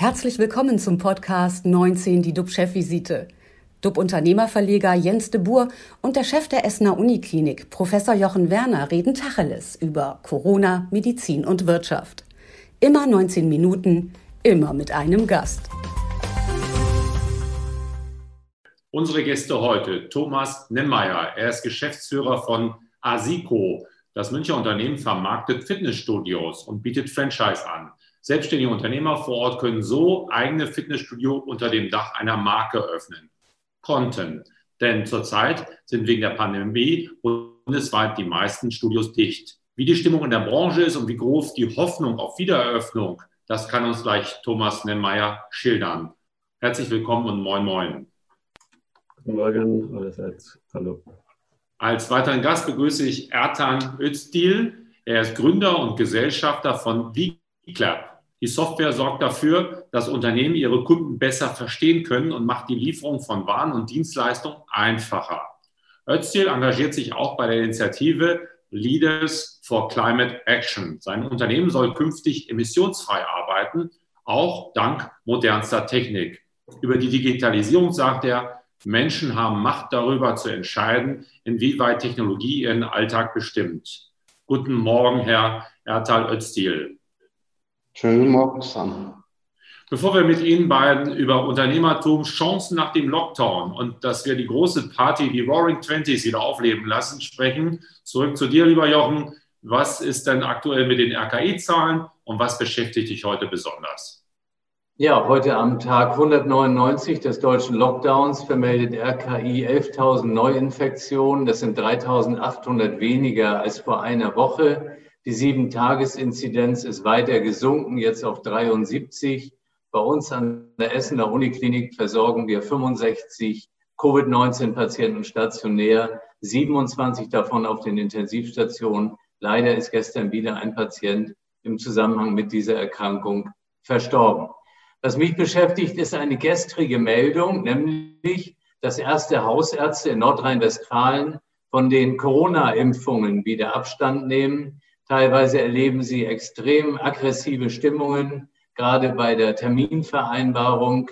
Herzlich willkommen zum Podcast 19, die DUB-Chefvisite. DUB-Unternehmerverleger Jens de Boer und der Chef der Essener Uniklinik, Professor Jochen Werner, reden Tacheles über Corona, Medizin und Wirtschaft. Immer 19 Minuten, immer mit einem Gast. Unsere Gäste heute, Thomas Nemmeyer. Er ist Geschäftsführer von Asico. Das Münchner Unternehmen vermarktet Fitnessstudios und bietet Franchise an. Selbstständige Unternehmer vor Ort können so eigene Fitnessstudio unter dem Dach einer Marke öffnen. Konnten. Denn zurzeit sind wegen der Pandemie bundesweit die meisten Studios dicht. Wie die Stimmung in der Branche ist und wie groß die Hoffnung auf Wiedereröffnung, das kann uns gleich Thomas Nemmeyer schildern. Herzlich willkommen und moin moin. Guten Morgen allerseits. Hallo. Als weiteren Gast begrüße ich Ertan Özdil. Er ist Gründer und Gesellschafter von VClap. Die Software sorgt dafür, dass Unternehmen ihre Kunden besser verstehen können und macht die Lieferung von Waren und Dienstleistungen einfacher. Özdil engagiert sich auch bei der Initiative Leaders for Climate Action. Sein Unternehmen soll künftig emissionsfrei arbeiten, auch dank modernster Technik. Über die Digitalisierung sagt er, Menschen haben Macht darüber zu entscheiden, inwieweit Technologie ihren Alltag bestimmt. Guten Morgen, Herr Ertal Özdil. Schönen Morgen zusammen. Bevor wir mit Ihnen beiden über Unternehmertum, Chancen nach dem Lockdown und dass wir die große Party, die Roaring Twenties, wieder aufleben lassen, sprechen, zurück zu dir, lieber Jochen. Was ist denn aktuell mit den RKI-Zahlen und was beschäftigt dich heute besonders? Ja, heute am Tag 199 des deutschen Lockdowns vermeldet RKI 11.000 Neuinfektionen. Das sind 3.800 weniger als vor einer Woche. Die Sieben-Tages-Inzidenz ist weiter gesunken, jetzt auf 73. Bei uns an der Essener Uniklinik versorgen wir 65 Covid-19-Patienten stationär, 27 davon auf den Intensivstationen. Leider ist gestern wieder ein Patient im Zusammenhang mit dieser Erkrankung verstorben. Was mich beschäftigt, ist eine gestrige Meldung, nämlich, dass erste Hausärzte in Nordrhein-Westfalen von den Corona-Impfungen wieder Abstand nehmen. Teilweise erleben sie extrem aggressive Stimmungen, gerade bei der Terminvereinbarung.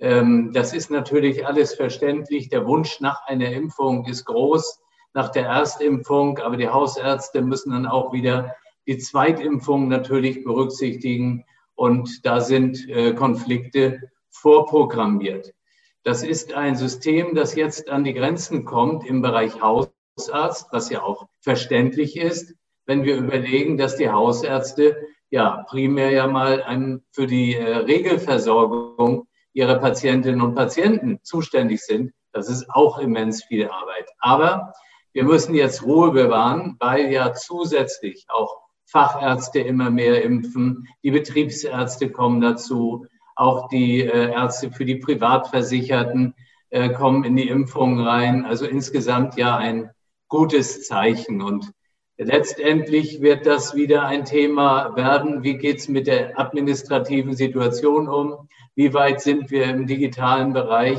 Ähm, das ist natürlich alles verständlich. Der Wunsch nach einer Impfung ist groß, nach der Erstimpfung, aber die Hausärzte müssen dann auch wieder die Zweitimpfung natürlich berücksichtigen und da sind äh, Konflikte vorprogrammiert. Das ist ein System, das jetzt an die Grenzen kommt im Bereich Hausarzt, was ja auch verständlich ist wenn wir überlegen, dass die Hausärzte ja primär ja mal ein, für die äh, Regelversorgung ihrer Patientinnen und Patienten zuständig sind. Das ist auch immens viel Arbeit. Aber wir müssen jetzt Ruhe bewahren, weil ja zusätzlich auch Fachärzte immer mehr impfen, die Betriebsärzte kommen dazu, auch die äh, Ärzte für die Privatversicherten äh, kommen in die Impfung rein. Also insgesamt ja ein gutes Zeichen. Und Letztendlich wird das wieder ein Thema werden. Wie geht es mit der administrativen Situation um? Wie weit sind wir im digitalen Bereich?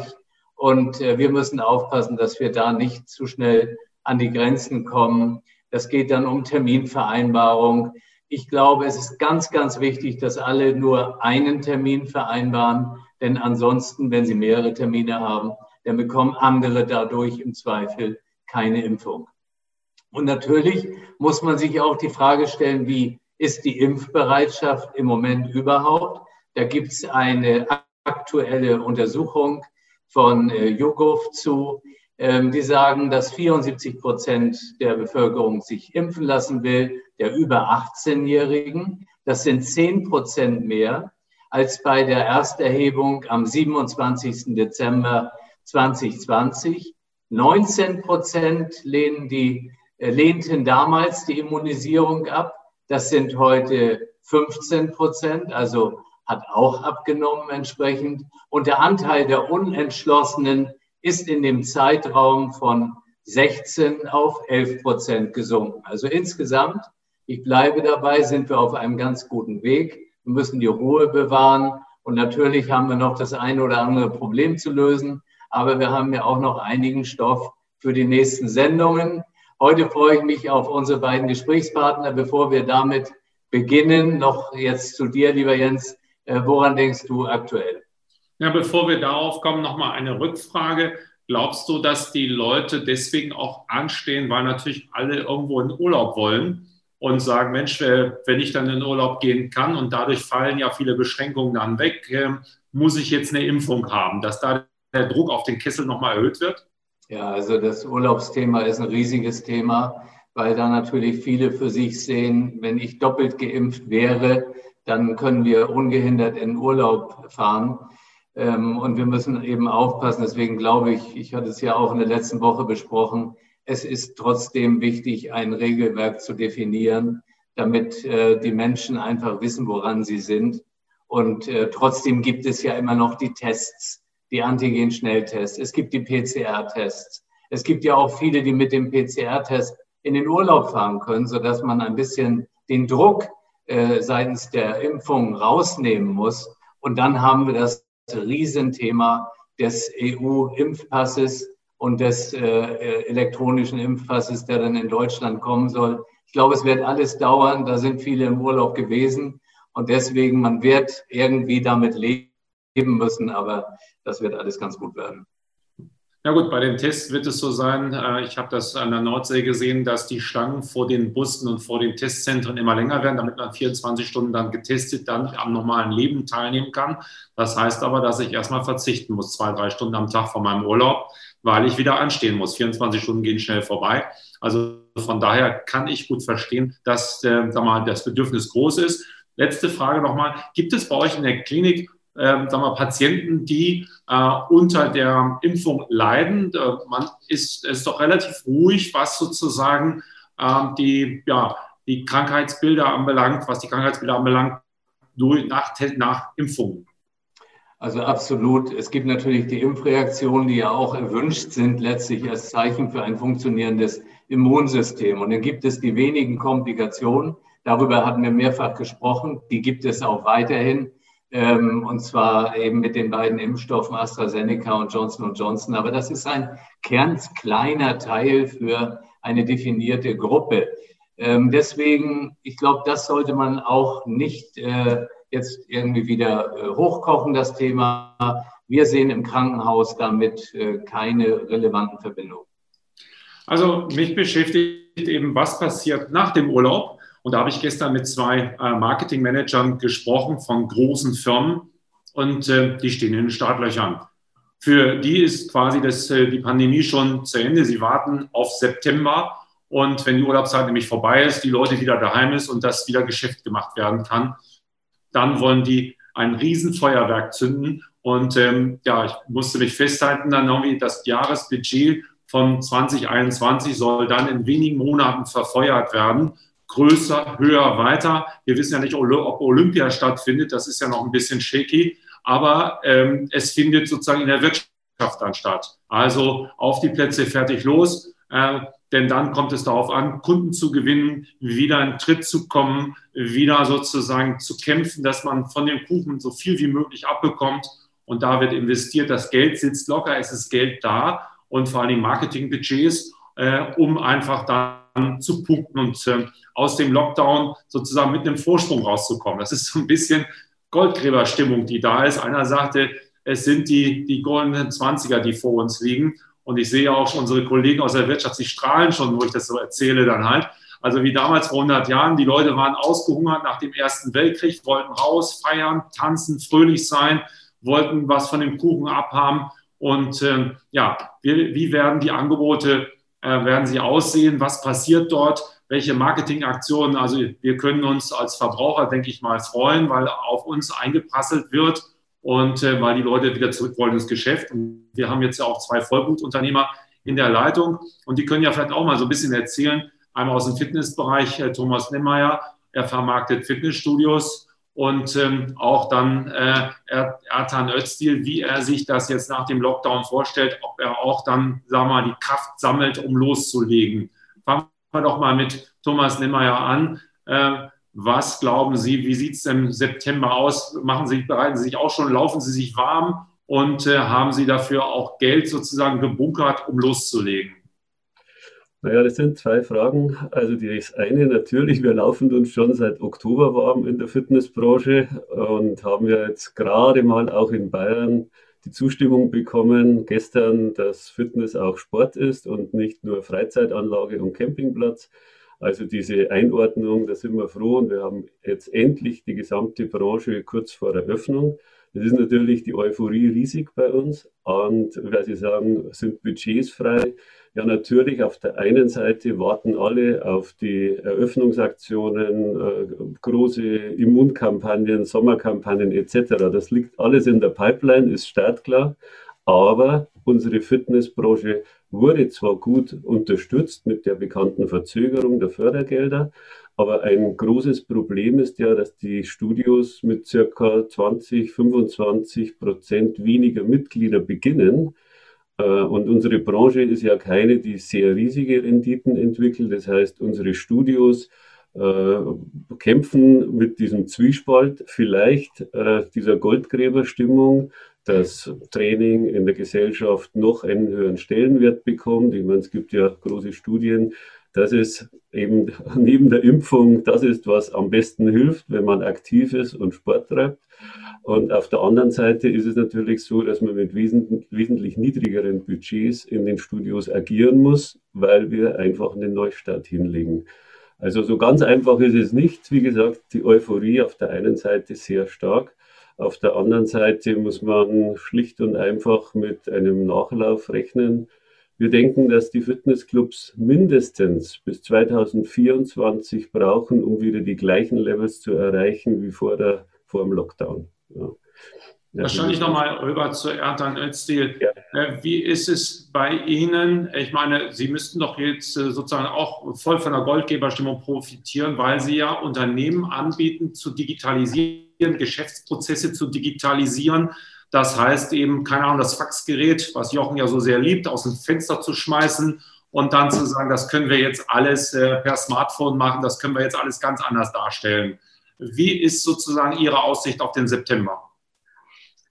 Und äh, wir müssen aufpassen, dass wir da nicht zu schnell an die Grenzen kommen. Das geht dann um Terminvereinbarung. Ich glaube, es ist ganz, ganz wichtig, dass alle nur einen Termin vereinbaren, denn ansonsten, wenn sie mehrere Termine haben, dann bekommen andere dadurch im Zweifel keine Impfung. Und natürlich muss man sich auch die Frage stellen, wie ist die Impfbereitschaft im Moment überhaupt? Da gibt es eine aktuelle Untersuchung von äh, zu, ähm, die sagen, dass 74 Prozent der Bevölkerung sich impfen lassen will, der über 18-Jährigen. Das sind 10 Prozent mehr als bei der Ersterhebung am 27. Dezember 2020. 19 Prozent lehnen die lehnten damals die Immunisierung ab. Das sind heute 15 Prozent, also hat auch abgenommen entsprechend. Und der Anteil der Unentschlossenen ist in dem Zeitraum von 16 auf 11 Prozent gesunken. Also insgesamt, ich bleibe dabei, sind wir auf einem ganz guten Weg. Wir müssen die Ruhe bewahren. Und natürlich haben wir noch das eine oder andere Problem zu lösen. Aber wir haben ja auch noch einigen Stoff für die nächsten Sendungen. Heute freue ich mich auf unsere beiden Gesprächspartner. Bevor wir damit beginnen, noch jetzt zu dir, lieber Jens. Äh, woran denkst du aktuell? Ja, bevor wir darauf kommen, nochmal eine Rückfrage. Glaubst du, dass die Leute deswegen auch anstehen, weil natürlich alle irgendwo in Urlaub wollen und sagen, Mensch, wenn ich dann in Urlaub gehen kann und dadurch fallen ja viele Beschränkungen dann weg, ähm, muss ich jetzt eine Impfung haben, dass da der Druck auf den Kessel nochmal erhöht wird? Ja, also das Urlaubsthema ist ein riesiges Thema, weil da natürlich viele für sich sehen, wenn ich doppelt geimpft wäre, dann können wir ungehindert in Urlaub fahren. Ähm, und wir müssen eben aufpassen. Deswegen glaube ich, ich hatte es ja auch in der letzten Woche besprochen, es ist trotzdem wichtig, ein Regelwerk zu definieren, damit äh, die Menschen einfach wissen, woran sie sind. Und äh, trotzdem gibt es ja immer noch die Tests, die Antigen-Schnelltests. Es gibt die PCR-Tests. Es gibt ja auch viele, die mit dem PCR-Test in den Urlaub fahren können, sodass man ein bisschen den Druck äh, seitens der Impfung rausnehmen muss. Und dann haben wir das Riesenthema des EU-Impfpasses und des äh, äh, elektronischen Impfpasses, der dann in Deutschland kommen soll. Ich glaube, es wird alles dauern. Da sind viele im Urlaub gewesen. Und deswegen, man wird irgendwie damit leben müssen. Aber das wird alles ganz gut werden. Ja gut, bei den Tests wird es so sein, äh, ich habe das an der Nordsee gesehen, dass die Schlangen vor den Bussen und vor den Testzentren immer länger werden, damit man 24 Stunden dann getestet dann am normalen Leben teilnehmen kann. Das heißt aber, dass ich erstmal verzichten muss, zwei, drei Stunden am Tag von meinem Urlaub, weil ich wieder anstehen muss. 24 Stunden gehen schnell vorbei. Also von daher kann ich gut verstehen, dass äh, mal, das Bedürfnis groß ist. Letzte Frage nochmal. Gibt es bei euch in der Klinik ähm, sagen wir, Patienten, die äh, unter der Impfung leiden. Äh, man ist, ist doch relativ ruhig, was sozusagen äh, die, ja, die Krankheitsbilder anbelangt, was die Krankheitsbilder anbelangt, durch, nach, nach Impfungen. Also absolut. Es gibt natürlich die Impfreaktionen, die ja auch erwünscht sind, letztlich als Zeichen für ein funktionierendes Immunsystem. Und dann gibt es die wenigen Komplikationen. Darüber hatten wir mehrfach gesprochen. Die gibt es auch weiterhin ähm, und zwar eben mit den beiden Impfstoffen AstraZeneca und Johnson Johnson. Aber das ist ein ganz kleiner Teil für eine definierte Gruppe. Ähm, deswegen, ich glaube, das sollte man auch nicht äh, jetzt irgendwie wieder äh, hochkochen, das Thema. Wir sehen im Krankenhaus damit äh, keine relevanten Verbindungen. Also mich beschäftigt eben, was passiert nach dem Urlaub. Und da habe ich gestern mit zwei äh, Marketingmanagern gesprochen von großen Firmen und äh, die stehen in den Startlöchern. Für die ist quasi das, äh, die Pandemie schon zu Ende. Sie warten auf September und wenn die Urlaubszeit nämlich vorbei ist, die Leute wieder daheim ist und das wieder Geschäft gemacht werden kann, dann wollen die ein Riesenfeuerwerk zünden. Und ähm, ja, ich musste mich festhalten, dann irgendwie das Jahresbudget von 2021 soll dann in wenigen Monaten verfeuert werden größer, höher, weiter. Wir wissen ja nicht, ob Olympia stattfindet, das ist ja noch ein bisschen shaky, aber ähm, es findet sozusagen in der Wirtschaft dann statt. Also auf die Plätze fertig los, äh, denn dann kommt es darauf an, Kunden zu gewinnen, wieder in Tritt zu kommen, wieder sozusagen zu kämpfen, dass man von dem Kuchen so viel wie möglich abbekommt. Und da wird investiert, das Geld sitzt locker, es ist Geld da und vor allem Marketingbudgets, äh, um einfach dann zu punkten und äh, aus dem Lockdown sozusagen mit einem Vorsprung rauszukommen. Das ist so ein bisschen Goldgräberstimmung, die da ist. Einer sagte, es sind die, die goldenen Zwanziger, die vor uns liegen. Und ich sehe auch schon unsere Kollegen aus der Wirtschaft, sie strahlen schon, wo ich das so erzähle dann halt. Also wie damals vor 100 Jahren, die Leute waren ausgehungert nach dem Ersten Weltkrieg, wollten raus, feiern, tanzen, fröhlich sein, wollten was von dem Kuchen abhaben. Und äh, ja, wie, wie werden die Angebote, werden sie aussehen? Was passiert dort? welche Marketingaktionen. Also wir können uns als Verbraucher, denke ich mal, freuen, weil auf uns eingeprasselt wird und äh, weil die Leute wieder zurück wollen ins Geschäft. Und wir haben jetzt ja auch zwei Vollblutunternehmer in der Leitung und die können ja vielleicht auch mal so ein bisschen erzählen. Einmal aus dem Fitnessbereich, äh, Thomas Nemmeyer, er vermarktet Fitnessstudios und ähm, auch dann äh, Ertan Öztil, wie er sich das jetzt nach dem Lockdown vorstellt, ob er auch dann, sagen wir mal, die Kraft sammelt, um loszulegen. Fangen wir doch mal mit Thomas Nimmeyer an. Äh, was glauben Sie, wie sieht es im September aus? Machen Sie, bereiten Sie sich auch schon, laufen Sie sich warm und äh, haben Sie dafür auch Geld sozusagen gebunkert, um loszulegen? Naja, das sind zwei Fragen. Also das eine natürlich, wir laufen uns schon seit Oktober warm in der Fitnessbranche und haben ja jetzt gerade mal auch in Bayern die Zustimmung bekommen gestern, dass Fitness auch Sport ist und nicht nur Freizeitanlage und Campingplatz. Also diese Einordnung, da sind wir froh und wir haben jetzt endlich die gesamte Branche kurz vor Eröffnung. Das ist natürlich die Euphorie riesig bei uns und weil Sie sagen, sind Budgets frei. Ja, natürlich, auf der einen Seite warten alle auf die Eröffnungsaktionen, äh, große Immunkampagnen, Sommerkampagnen etc. Das liegt alles in der Pipeline, ist startklar. Aber unsere Fitnessbranche wurde zwar gut unterstützt mit der bekannten Verzögerung der Fördergelder, aber ein großes Problem ist ja, dass die Studios mit circa 20, 25 Prozent weniger Mitglieder beginnen. Äh, und unsere Branche ist ja keine, die sehr riesige Renditen entwickelt. Das heißt, unsere Studios äh, kämpfen mit diesem Zwiespalt, vielleicht äh, dieser Goldgräberstimmung das Training in der Gesellschaft noch einen höheren Stellenwert bekommt. Ich meine, es gibt ja große Studien, dass es eben neben der Impfung das ist, was am besten hilft, wenn man aktiv ist und Sport treibt. Und auf der anderen Seite ist es natürlich so, dass man mit wesentlich niedrigeren Budgets in den Studios agieren muss, weil wir einfach einen Neustart hinlegen. Also so ganz einfach ist es nicht. Wie gesagt, die Euphorie auf der einen Seite sehr stark. Auf der anderen Seite muss man schlicht und einfach mit einem Nachlauf rechnen. Wir denken, dass die Fitnessclubs mindestens bis 2024 brauchen, um wieder die gleichen Levels zu erreichen wie vor, der, vor dem Lockdown. Ja. Wahrscheinlich nochmal rüber zu Erdan Öztil. Ja. Äh, wie ist es bei Ihnen? Ich meine, Sie müssten doch jetzt äh, sozusagen auch voll von der Goldgeberstimmung profitieren, weil Sie ja Unternehmen anbieten, zu digitalisieren, Geschäftsprozesse zu digitalisieren. Das heißt eben, keine Ahnung, das Faxgerät, was Jochen ja so sehr liebt, aus dem Fenster zu schmeißen und dann zu sagen, das können wir jetzt alles äh, per Smartphone machen, das können wir jetzt alles ganz anders darstellen. Wie ist sozusagen Ihre Aussicht auf den September?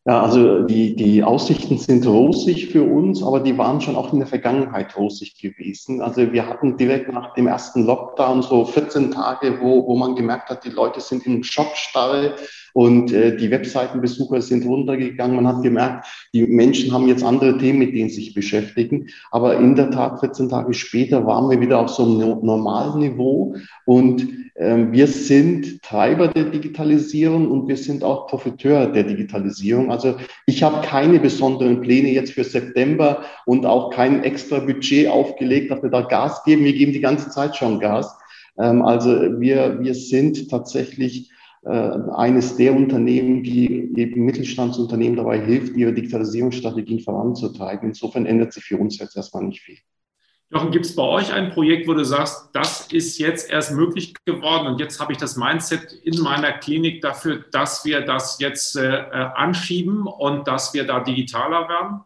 Ja, also die, die Aussichten sind rosig für uns, aber die waren schon auch in der Vergangenheit rosig gewesen. Also wir hatten direkt nach dem ersten Lockdown so 14 Tage, wo, wo man gemerkt hat, die Leute sind in Schockstarre und äh, die Webseitenbesucher sind runtergegangen. Man hat gemerkt, die Menschen haben jetzt andere Themen, mit denen sie sich beschäftigen. Aber in der Tat, 14 Tage später waren wir wieder auf so einem normalen Niveau und ähm, wir sind Treiber der Digitalisierung und wir sind auch Profiteur der Digitalisierung. Also ich habe keine besonderen Pläne jetzt für September und auch kein extra Budget aufgelegt, dass wir da Gas geben. Wir geben die ganze Zeit schon Gas. Ähm, also wir, wir sind tatsächlich äh, eines der Unternehmen, die eben Mittelstandsunternehmen dabei hilft, ihre Digitalisierungsstrategien voranzutreiben. Insofern ändert sich für uns jetzt erstmal nicht viel. Jochen, gibt es bei euch ein Projekt, wo du sagst, das ist jetzt erst möglich geworden und jetzt habe ich das Mindset in meiner Klinik dafür, dass wir das jetzt äh, äh, anschieben und dass wir da digitaler werden?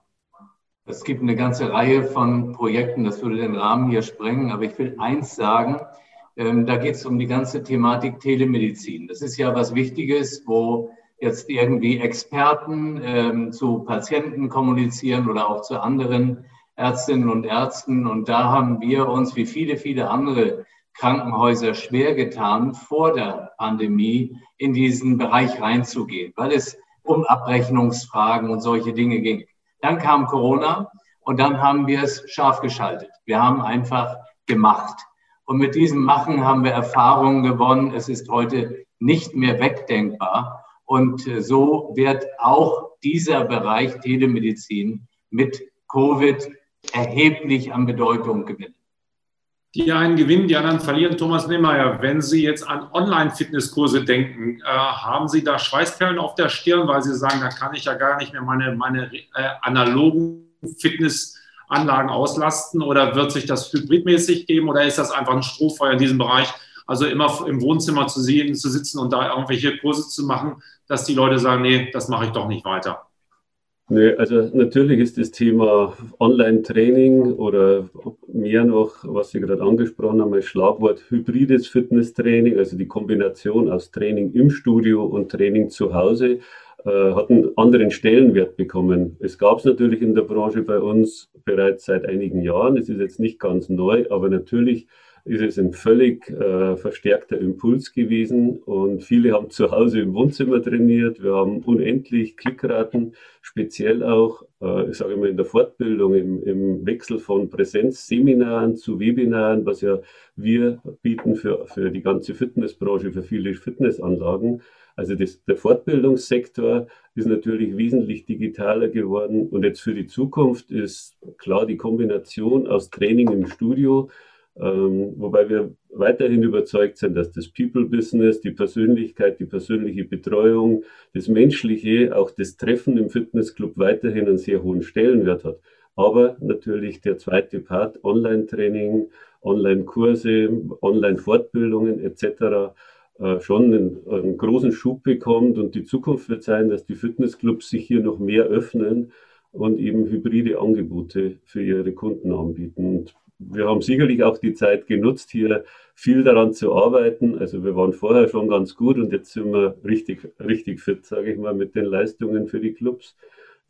Es gibt eine ganze Reihe von Projekten, das würde den Rahmen hier sprengen, aber ich will eins sagen, ähm, da geht es um die ganze Thematik Telemedizin. Das ist ja was Wichtiges, wo jetzt irgendwie Experten ähm, zu Patienten kommunizieren oder auch zu anderen Ärztinnen und Ärzten. Und da haben wir uns wie viele, viele andere Krankenhäuser schwer getan, vor der Pandemie in diesen Bereich reinzugehen, weil es um Abrechnungsfragen und solche Dinge ging. Dann kam Corona und dann haben wir es scharf geschaltet. Wir haben einfach gemacht. Und mit diesem Machen haben wir Erfahrungen gewonnen. Es ist heute nicht mehr wegdenkbar. Und so wird auch dieser Bereich Telemedizin mit Covid erheblich an Bedeutung gewinnen. Die einen gewinnen, die anderen verlieren. Thomas Nehmeyer, wenn Sie jetzt an Online-Fitnesskurse denken, äh, haben Sie da Schweißperlen auf der Stirn, weil Sie sagen, da kann ich ja gar nicht mehr meine, meine äh, analogen Fitnessanlagen auslasten? Oder wird sich das hybridmäßig geben? Oder ist das einfach ein Strohfeuer in diesem Bereich? Also immer im Wohnzimmer zu sehen, zu sitzen und da irgendwelche Kurse zu machen, dass die Leute sagen, nee, das mache ich doch nicht weiter. Nee, also natürlich ist das Thema Online-Training oder mehr noch, was Sie gerade angesprochen haben, als Schlagwort hybrides Fitnesstraining, also die Kombination aus Training im Studio und Training zu Hause, äh, hat einen anderen Stellenwert bekommen. Es gab es natürlich in der Branche bei uns bereits seit einigen Jahren. Es ist jetzt nicht ganz neu, aber natürlich ist es ein völlig äh, verstärkter Impuls gewesen und viele haben zu Hause im Wohnzimmer trainiert. Wir haben unendlich Klickraten, speziell auch, äh, ich sage mal, in der Fortbildung, im, im Wechsel von Präsenzseminaren zu Webinaren, was ja wir bieten für, für die ganze Fitnessbranche, für viele Fitnessanlagen. Also das, der Fortbildungssektor ist natürlich wesentlich digitaler geworden und jetzt für die Zukunft ist klar die Kombination aus Training im Studio, ähm, wobei wir weiterhin überzeugt sind, dass das People-Business, die Persönlichkeit, die persönliche Betreuung, das Menschliche, auch das Treffen im Fitnessclub weiterhin einen sehr hohen Stellenwert hat. Aber natürlich der zweite Part, Online-Training, Online-Kurse, Online-Fortbildungen etc., äh, schon einen, einen, großen Schub bekommt. Und die Zukunft wird sein, dass die Fitnessclubs sich hier noch mehr öffnen und eben hybride Angebote für ihre Kunden anbieten. Und wir haben sicherlich auch die Zeit genutzt, hier viel daran zu arbeiten. Also wir waren vorher schon ganz gut und jetzt sind wir richtig, richtig fit, sage ich mal, mit den Leistungen für die Clubs.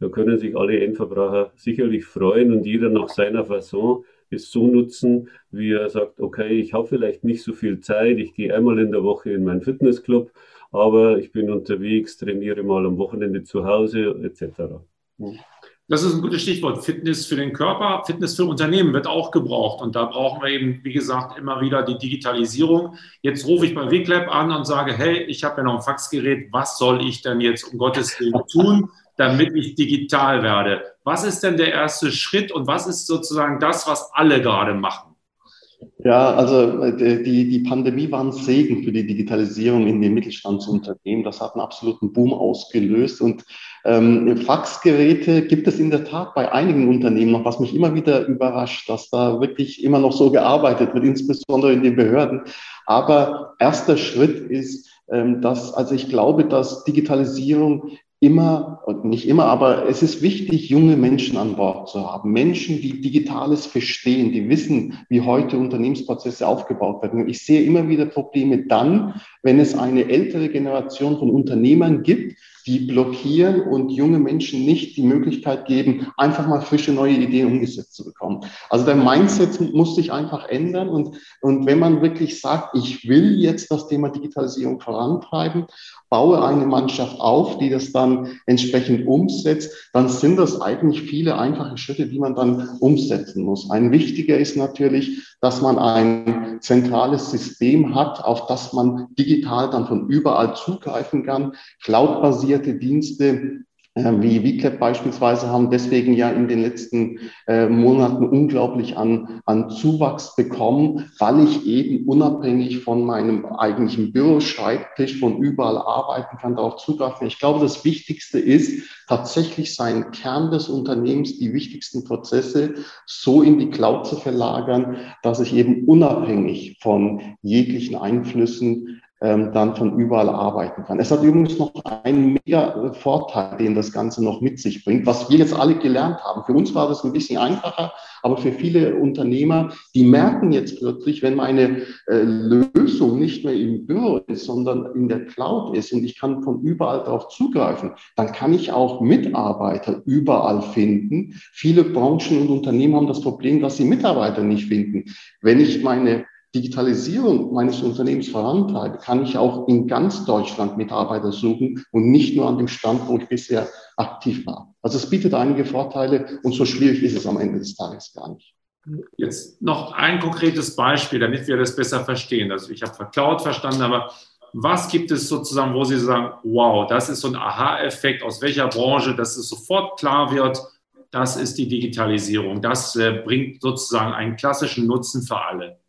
Da können sich alle Endverbraucher sicherlich freuen und jeder nach seiner Fasson es so nutzen, wie er sagt, okay, ich habe vielleicht nicht so viel Zeit, ich gehe einmal in der Woche in meinen Fitnessclub, aber ich bin unterwegs, trainiere mal am Wochenende zu Hause etc. Das ist ein gutes Stichwort. Fitness für den Körper, Fitness für Unternehmen wird auch gebraucht. Und da brauchen wir eben, wie gesagt, immer wieder die Digitalisierung. Jetzt rufe ich bei WeClap an und sage, hey, ich habe ja noch ein Faxgerät. Was soll ich denn jetzt um Gottes Willen tun, damit ich digital werde? Was ist denn der erste Schritt und was ist sozusagen das, was alle gerade machen? Ja, also äh, die, die Pandemie war ein Segen für die Digitalisierung in den Mittelstandsunternehmen. Das hat einen absoluten Boom ausgelöst. Und ähm, Faxgeräte gibt es in der Tat bei einigen Unternehmen noch, was mich immer wieder überrascht, dass da wirklich immer noch so gearbeitet wird, insbesondere in den Behörden. Aber erster Schritt ist, ähm, dass, also ich glaube, dass Digitalisierung immer, und nicht immer, aber es ist wichtig, junge Menschen an Bord zu haben. Menschen, die Digitales verstehen, die wissen, wie heute Unternehmensprozesse aufgebaut werden. Ich sehe immer wieder Probleme dann, wenn es eine ältere Generation von Unternehmern gibt, die blockieren und junge Menschen nicht die Möglichkeit geben, einfach mal frische neue Ideen umgesetzt zu bekommen. Also der Mindset muss sich einfach ändern und, und wenn man wirklich sagt, ich will jetzt das Thema Digitalisierung vorantreiben, baue eine Mannschaft auf, die das dann entsprechend umsetzt, dann sind das eigentlich viele einfache Schritte, die man dann umsetzen muss. Ein wichtiger ist natürlich, dass man ein zentrales System hat, auf das man digital dann von überall zugreifen kann, cloudbasierte Dienste, wie VClap beispielsweise haben deswegen ja in den letzten äh, Monaten unglaublich an, an Zuwachs bekommen, weil ich eben unabhängig von meinem eigentlichen Büroschreibtisch von überall arbeiten kann, darauf zugreifen. Ich glaube, das Wichtigste ist tatsächlich seinen Kern des Unternehmens, die wichtigsten Prozesse so in die Cloud zu verlagern, dass ich eben unabhängig von jeglichen Einflüssen ähm, dann von überall arbeiten kann. Es hat übrigens noch einen mega Vorteil, den das Ganze noch mit sich bringt, was wir jetzt alle gelernt haben. Für uns war das ein bisschen einfacher, aber für viele Unternehmer, die merken jetzt plötzlich, wenn meine äh, Lösung nicht mehr im Büro ist, sondern in der Cloud ist und ich kann von überall darauf zugreifen, dann kann ich auch Mitarbeiter überall finden. Viele Branchen und Unternehmen haben das Problem, dass sie Mitarbeiter nicht finden. Wenn ich meine Digitalisierung meines Unternehmens vorantreibe, kann ich auch in ganz Deutschland Mitarbeiter suchen und nicht nur an dem Stand, wo ich bisher aktiv war. Also es bietet einige Vorteile und so schwierig ist es am Ende des Tages gar nicht. Jetzt noch ein konkretes Beispiel, damit wir das besser verstehen. Also ich habe Cloud verstanden, aber was gibt es sozusagen, wo Sie sagen, wow, das ist so ein Aha-Effekt aus welcher Branche, dass es sofort klar wird, das ist die Digitalisierung. Das äh, bringt sozusagen einen klassischen Nutzen für alle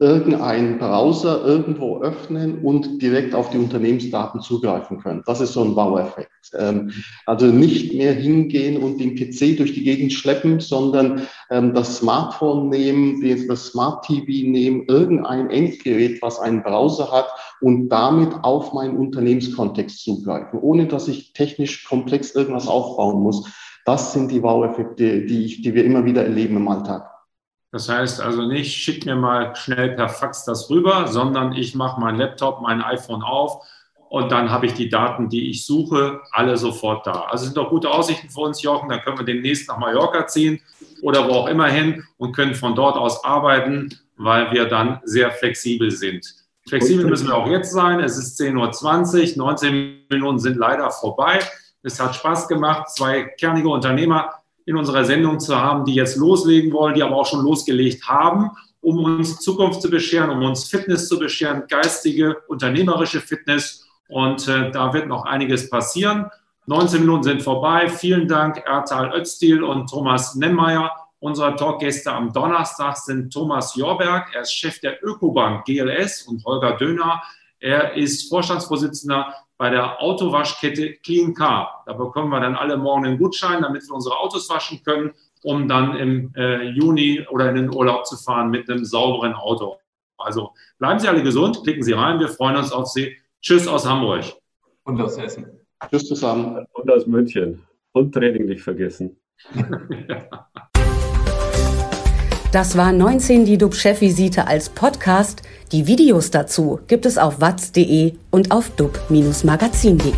irgendeinen Browser irgendwo öffnen und direkt auf die Unternehmensdaten zugreifen können. Das ist so ein Wow-Effekt. Ähm, also nicht mehr hingehen und den PC durch die Gegend schleppen, sondern ähm, das Smartphone nehmen, das Smart TV nehmen, irgendein Endgerät, was einen Browser hat und damit auf meinen Unternehmenskontext zugreifen, ohne dass ich technisch komplex irgendwas aufbauen muss. Das sind die Wow-Effekte, die, die wir immer wieder erleben im Alltag. Das heißt also nicht, schick mir mal schnell per Fax das rüber, sondern ich mache meinen Laptop, mein iPhone auf und dann habe ich die Daten, die ich suche, alle sofort da. Also sind doch gute Aussichten für uns, Jochen. Dann können wir demnächst nach Mallorca ziehen oder wo auch immer hin und können von dort aus arbeiten, weil wir dann sehr flexibel sind. Flexibel müssen wir auch jetzt sein. Es ist 10.20 Uhr, 19 Minuten sind leider vorbei. Es hat Spaß gemacht, zwei kernige Unternehmer in unserer Sendung zu haben, die jetzt loslegen wollen, die aber auch schon losgelegt haben, um uns Zukunft zu bescheren, um uns Fitness zu bescheren, geistige, unternehmerische Fitness und äh, da wird noch einiges passieren. 19 Minuten sind vorbei. Vielen Dank, Ertal Öztil und Thomas Nemmeier. Unsere Talkgäste am Donnerstag sind Thomas Jorberg, er ist Chef der Ökobank GLS und Holger Döner. Er ist Vorstandsvorsitzender bei der Autowaschkette Clean Car. Da bekommen wir dann alle morgen einen Gutschein, damit wir unsere Autos waschen können, um dann im äh, Juni oder in den Urlaub zu fahren mit einem sauberen Auto. Also bleiben Sie alle gesund, klicken Sie rein, wir freuen uns auf Sie. Tschüss aus Hamburg. Und aus Essen. Tschüss zusammen. Und aus München. Und Training nicht vergessen. Das war 19 die DUB-Chefvisite als Podcast. Die Videos dazu gibt es auf watz.de und auf dub-magazin.de.